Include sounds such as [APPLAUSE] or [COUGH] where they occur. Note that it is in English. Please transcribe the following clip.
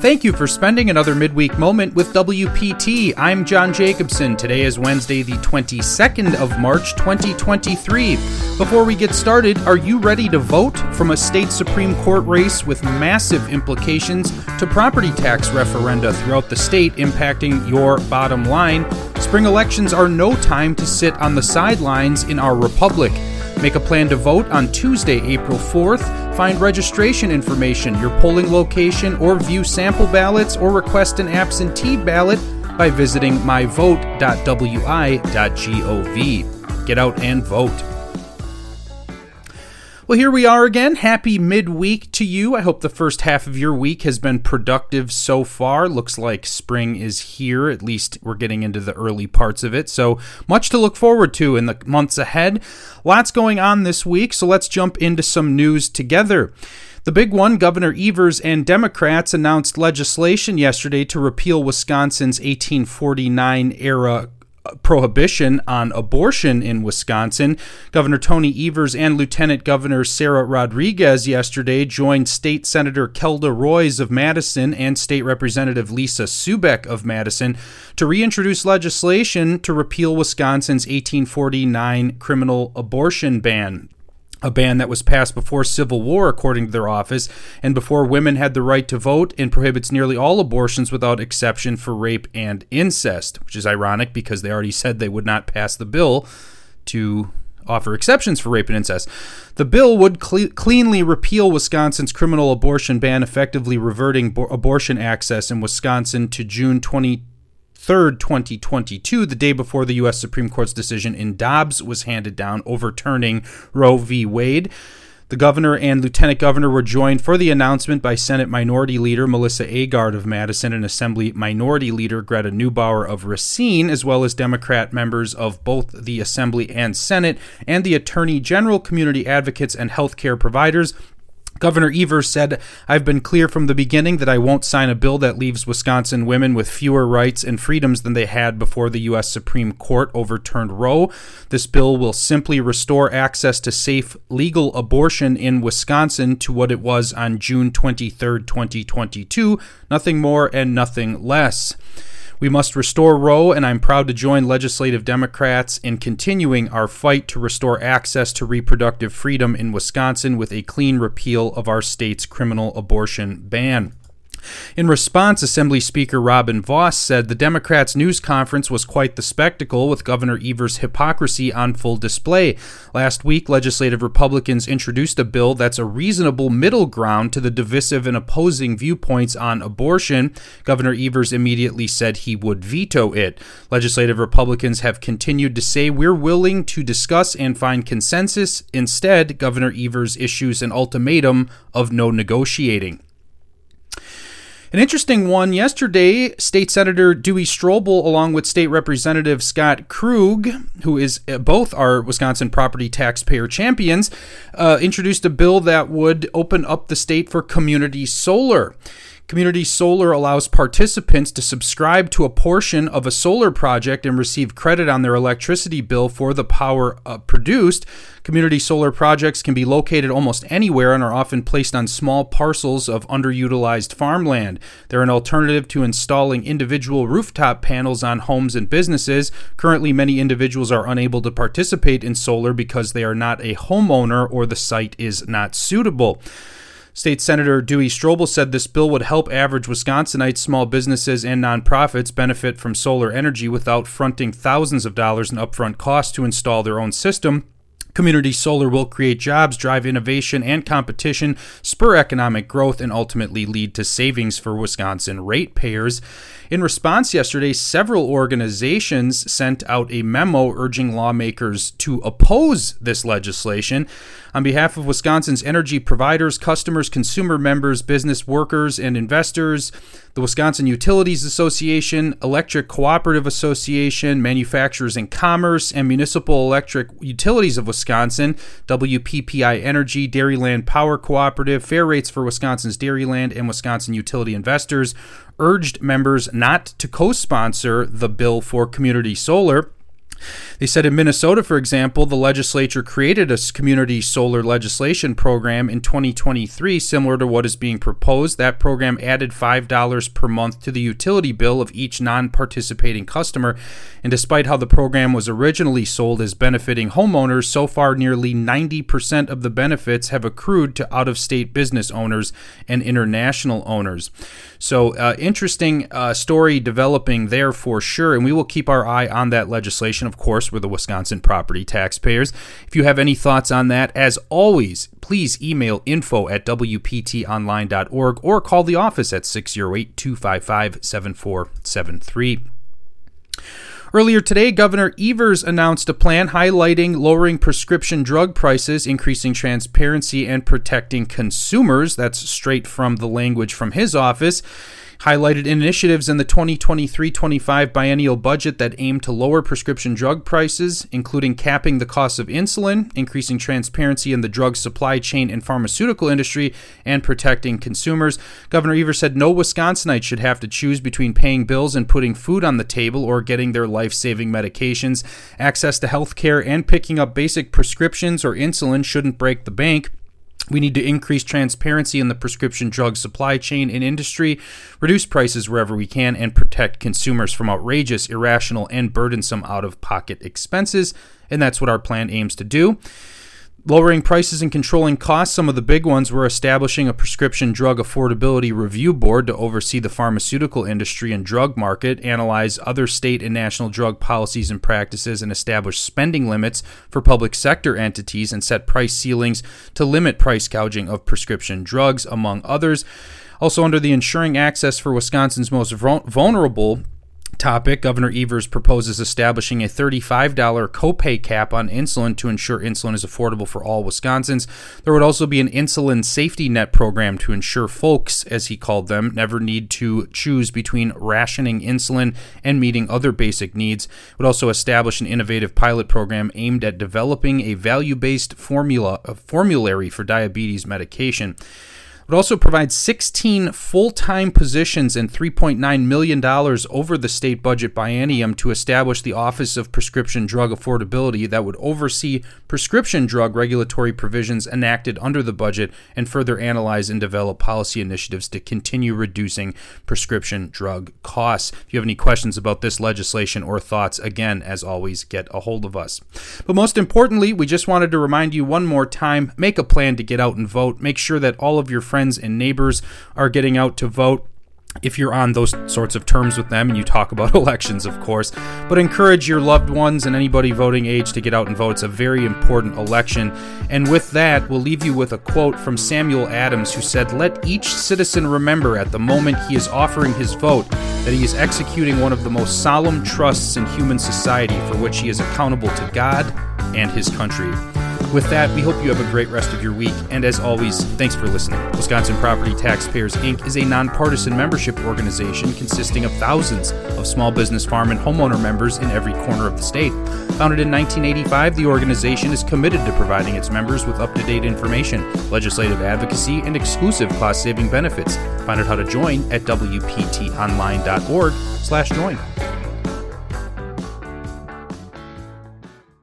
Thank you for spending another midweek moment with WPT. I'm John Jacobson. Today is Wednesday, the 22nd of March, 2023. Before we get started, are you ready to vote from a state Supreme Court race with massive implications to property tax referenda throughout the state impacting your bottom line? Spring elections are no time to sit on the sidelines in our republic. Make a plan to vote on Tuesday, April 4th. Find registration information, your polling location, or view sample ballots or request an absentee ballot by visiting myvote.wi.gov. Get out and vote. Well, here we are again. Happy midweek to you. I hope the first half of your week has been productive so far. Looks like spring is here. At least we're getting into the early parts of it. So much to look forward to in the months ahead. Lots going on this week. So let's jump into some news together. The big one Governor Evers and Democrats announced legislation yesterday to repeal Wisconsin's 1849 era prohibition on abortion in Wisconsin. Governor Tony Evers and Lieutenant Governor Sara Rodriguez yesterday joined State Senator Kelda Roys of Madison and State Representative Lisa Subeck of Madison to reintroduce legislation to repeal Wisconsin's 1849 criminal abortion ban a ban that was passed before Civil War, according to their office, and before women had the right to vote, and prohibits nearly all abortions without exception for rape and incest, which is ironic because they already said they would not pass the bill to offer exceptions for rape and incest. The bill would cle- cleanly repeal Wisconsin's criminal abortion ban, effectively reverting bo- abortion access in Wisconsin to June 20. 3rd, 2022, the day before the U.S. Supreme Court's decision in Dobbs was handed down, overturning Roe v. Wade. The governor and lieutenant governor were joined for the announcement by Senate Minority Leader Melissa Agard of Madison and Assembly Minority Leader Greta Neubauer of Racine, as well as Democrat members of both the Assembly and Senate, and the Attorney General, community advocates, and healthcare providers. Governor Evers said, I've been clear from the beginning that I won't sign a bill that leaves Wisconsin women with fewer rights and freedoms than they had before the U.S. Supreme Court overturned Roe. This bill will simply restore access to safe, legal abortion in Wisconsin to what it was on June 23, 2022. Nothing more and nothing less. We must restore Roe, and I'm proud to join legislative Democrats in continuing our fight to restore access to reproductive freedom in Wisconsin with a clean repeal of our state's criminal abortion ban. In response, Assembly Speaker Robin Vos said the Democrats' news conference was quite the spectacle, with Governor Evers' hypocrisy on full display. Last week, legislative Republicans introduced a bill that's a reasonable middle ground to the divisive and opposing viewpoints on abortion. Governor Evers immediately said he would veto it. Legislative Republicans have continued to say we're willing to discuss and find consensus. Instead, Governor Evers issues an ultimatum of no negotiating. An interesting one yesterday, State Senator Duey Stroebel, along with State Representative Scott Krug, who is uh, both our Wisconsin property taxpayer champions, uh, introduced a bill that would open up the state for community solar. Community Solar allows participants to subscribe to a portion of a solar project and receive credit on their electricity bill for the power uh, produced. Community solar projects can be located almost anywhere and are often placed on small parcels of underutilized farmland. They're an alternative to installing individual rooftop panels on homes and businesses. Currently, many individuals are unable to participate in solar because they are not a homeowner or the site is not suitable. State Senator Duey Stroebel said this bill would help average Wisconsinites, small businesses, and nonprofits benefit from solar energy without fronting thousands of dollars in upfront costs to install their own system. Community solar will create jobs, drive innovation and competition, spur economic growth, and ultimately lead to savings for Wisconsin ratepayers. In response, yesterday, several organizations sent out a memo urging lawmakers to oppose this legislation. On behalf of Wisconsin's energy providers, customers, consumer members, business workers, and investors, the Wisconsin Utilities Association, Electric Cooperative Association, Manufacturers and Commerce, and Municipal Electric Utilities of Wisconsin, WPPI Energy, Dairyland Power Cooperative, Fair Rates for Wisconsin's Dairyland, and Wisconsin Utility Investors urged members not to co sponsor the bill for community solar. They said in Minnesota, for example, the legislature created a community solar legislation program in 2023, similar to what is being proposed. That program added $5 per month to the utility bill of each non participating customer. And despite how the program was originally sold as benefiting homeowners, so far nearly 90% of the benefits have accrued to out of state business owners and international owners. So, uh, interesting uh, story developing there for sure. And we will keep our eye on that legislation, of course, we're the Wisconsin property taxpayers. If you have any thoughts on that, as always, please email info at WPTOnline.org or call the office at 608 255 7473. Earlier today, Governor Evers announced a plan highlighting lowering prescription drug prices, increasing transparency, and protecting consumers. That's straight from the language from his office highlighted initiatives in the 2023 25 biennial budget that aim to lower prescription drug prices, including capping the cost of insulin, increasing transparency in the drug supply chain and pharmaceutical industry, and protecting consumers. Governor Evers said no Wisconsinite should have to choose between paying bills and putting food on the table or getting their life saving medications. Access to health care and picking up basic prescriptions or insulin shouldn't break the bank. We need to increase transparency in the prescription drug supply chain and industry, reduce prices wherever we can, and protect consumers from outrageous, irrational, and burdensome out of pocket expenses. And that's what our plan aims to do. Lowering prices and controlling costs, some of the big ones were establishing a prescription drug affordability review board to oversee the pharmaceutical industry and drug market, analyze other state and national drug policies and practices, and establish spending limits for public sector entities and set price ceilings to limit price gouging of prescription drugs, among others. Also, under the Ensuring Access for Wisconsin's Most Vulnerable topic, Governor Evers proposes establishing a $35 copay cap on insulin to ensure insulin is affordable for all Wisconsins. There would also be an insulin safety net program to ensure folks, as he called them, never need to choose between rationing insulin and meeting other basic needs. It would also establish an innovative pilot program aimed at developing a value-based formula a formulary for diabetes medication. It also provides 16 full time positions and $3.9 million over the state budget biennium to establish the Office of Prescription Drug Affordability that would oversee prescription drug regulatory provisions enacted under the budget and further analyze and develop policy initiatives to continue reducing prescription drug costs. If you have any questions about this legislation or thoughts, again, as always, get a hold of us. But most importantly, we just wanted to remind you one more time make a plan to get out and vote. Make sure that all of your friends friends and neighbors are getting out to vote if you're on those sorts of terms with them and you talk about [LAUGHS] elections, of course. But encourage your loved ones and anybody voting age to get out and vote. It's a very important election. And with that, we'll leave you with a quote from Samuel Adams, who said, Let each citizen remember at the moment he is offering his vote that he is executing one of the most solemn trusts in human society for which he is accountable to God and his country. With that, we hope you have a great rest of your week. And as always, thanks for listening. Wisconsin Property Taxpayers Inc. is a nonpartisan membership organization consisting of thousands of small business, farm, and homeowner members in every corner of the state. Founded in 1985, the organization is committed to providing its members with up to date information, legislative advocacy, and exclusive cost saving benefits. Find out how to join at WPTOnline.org/slash join.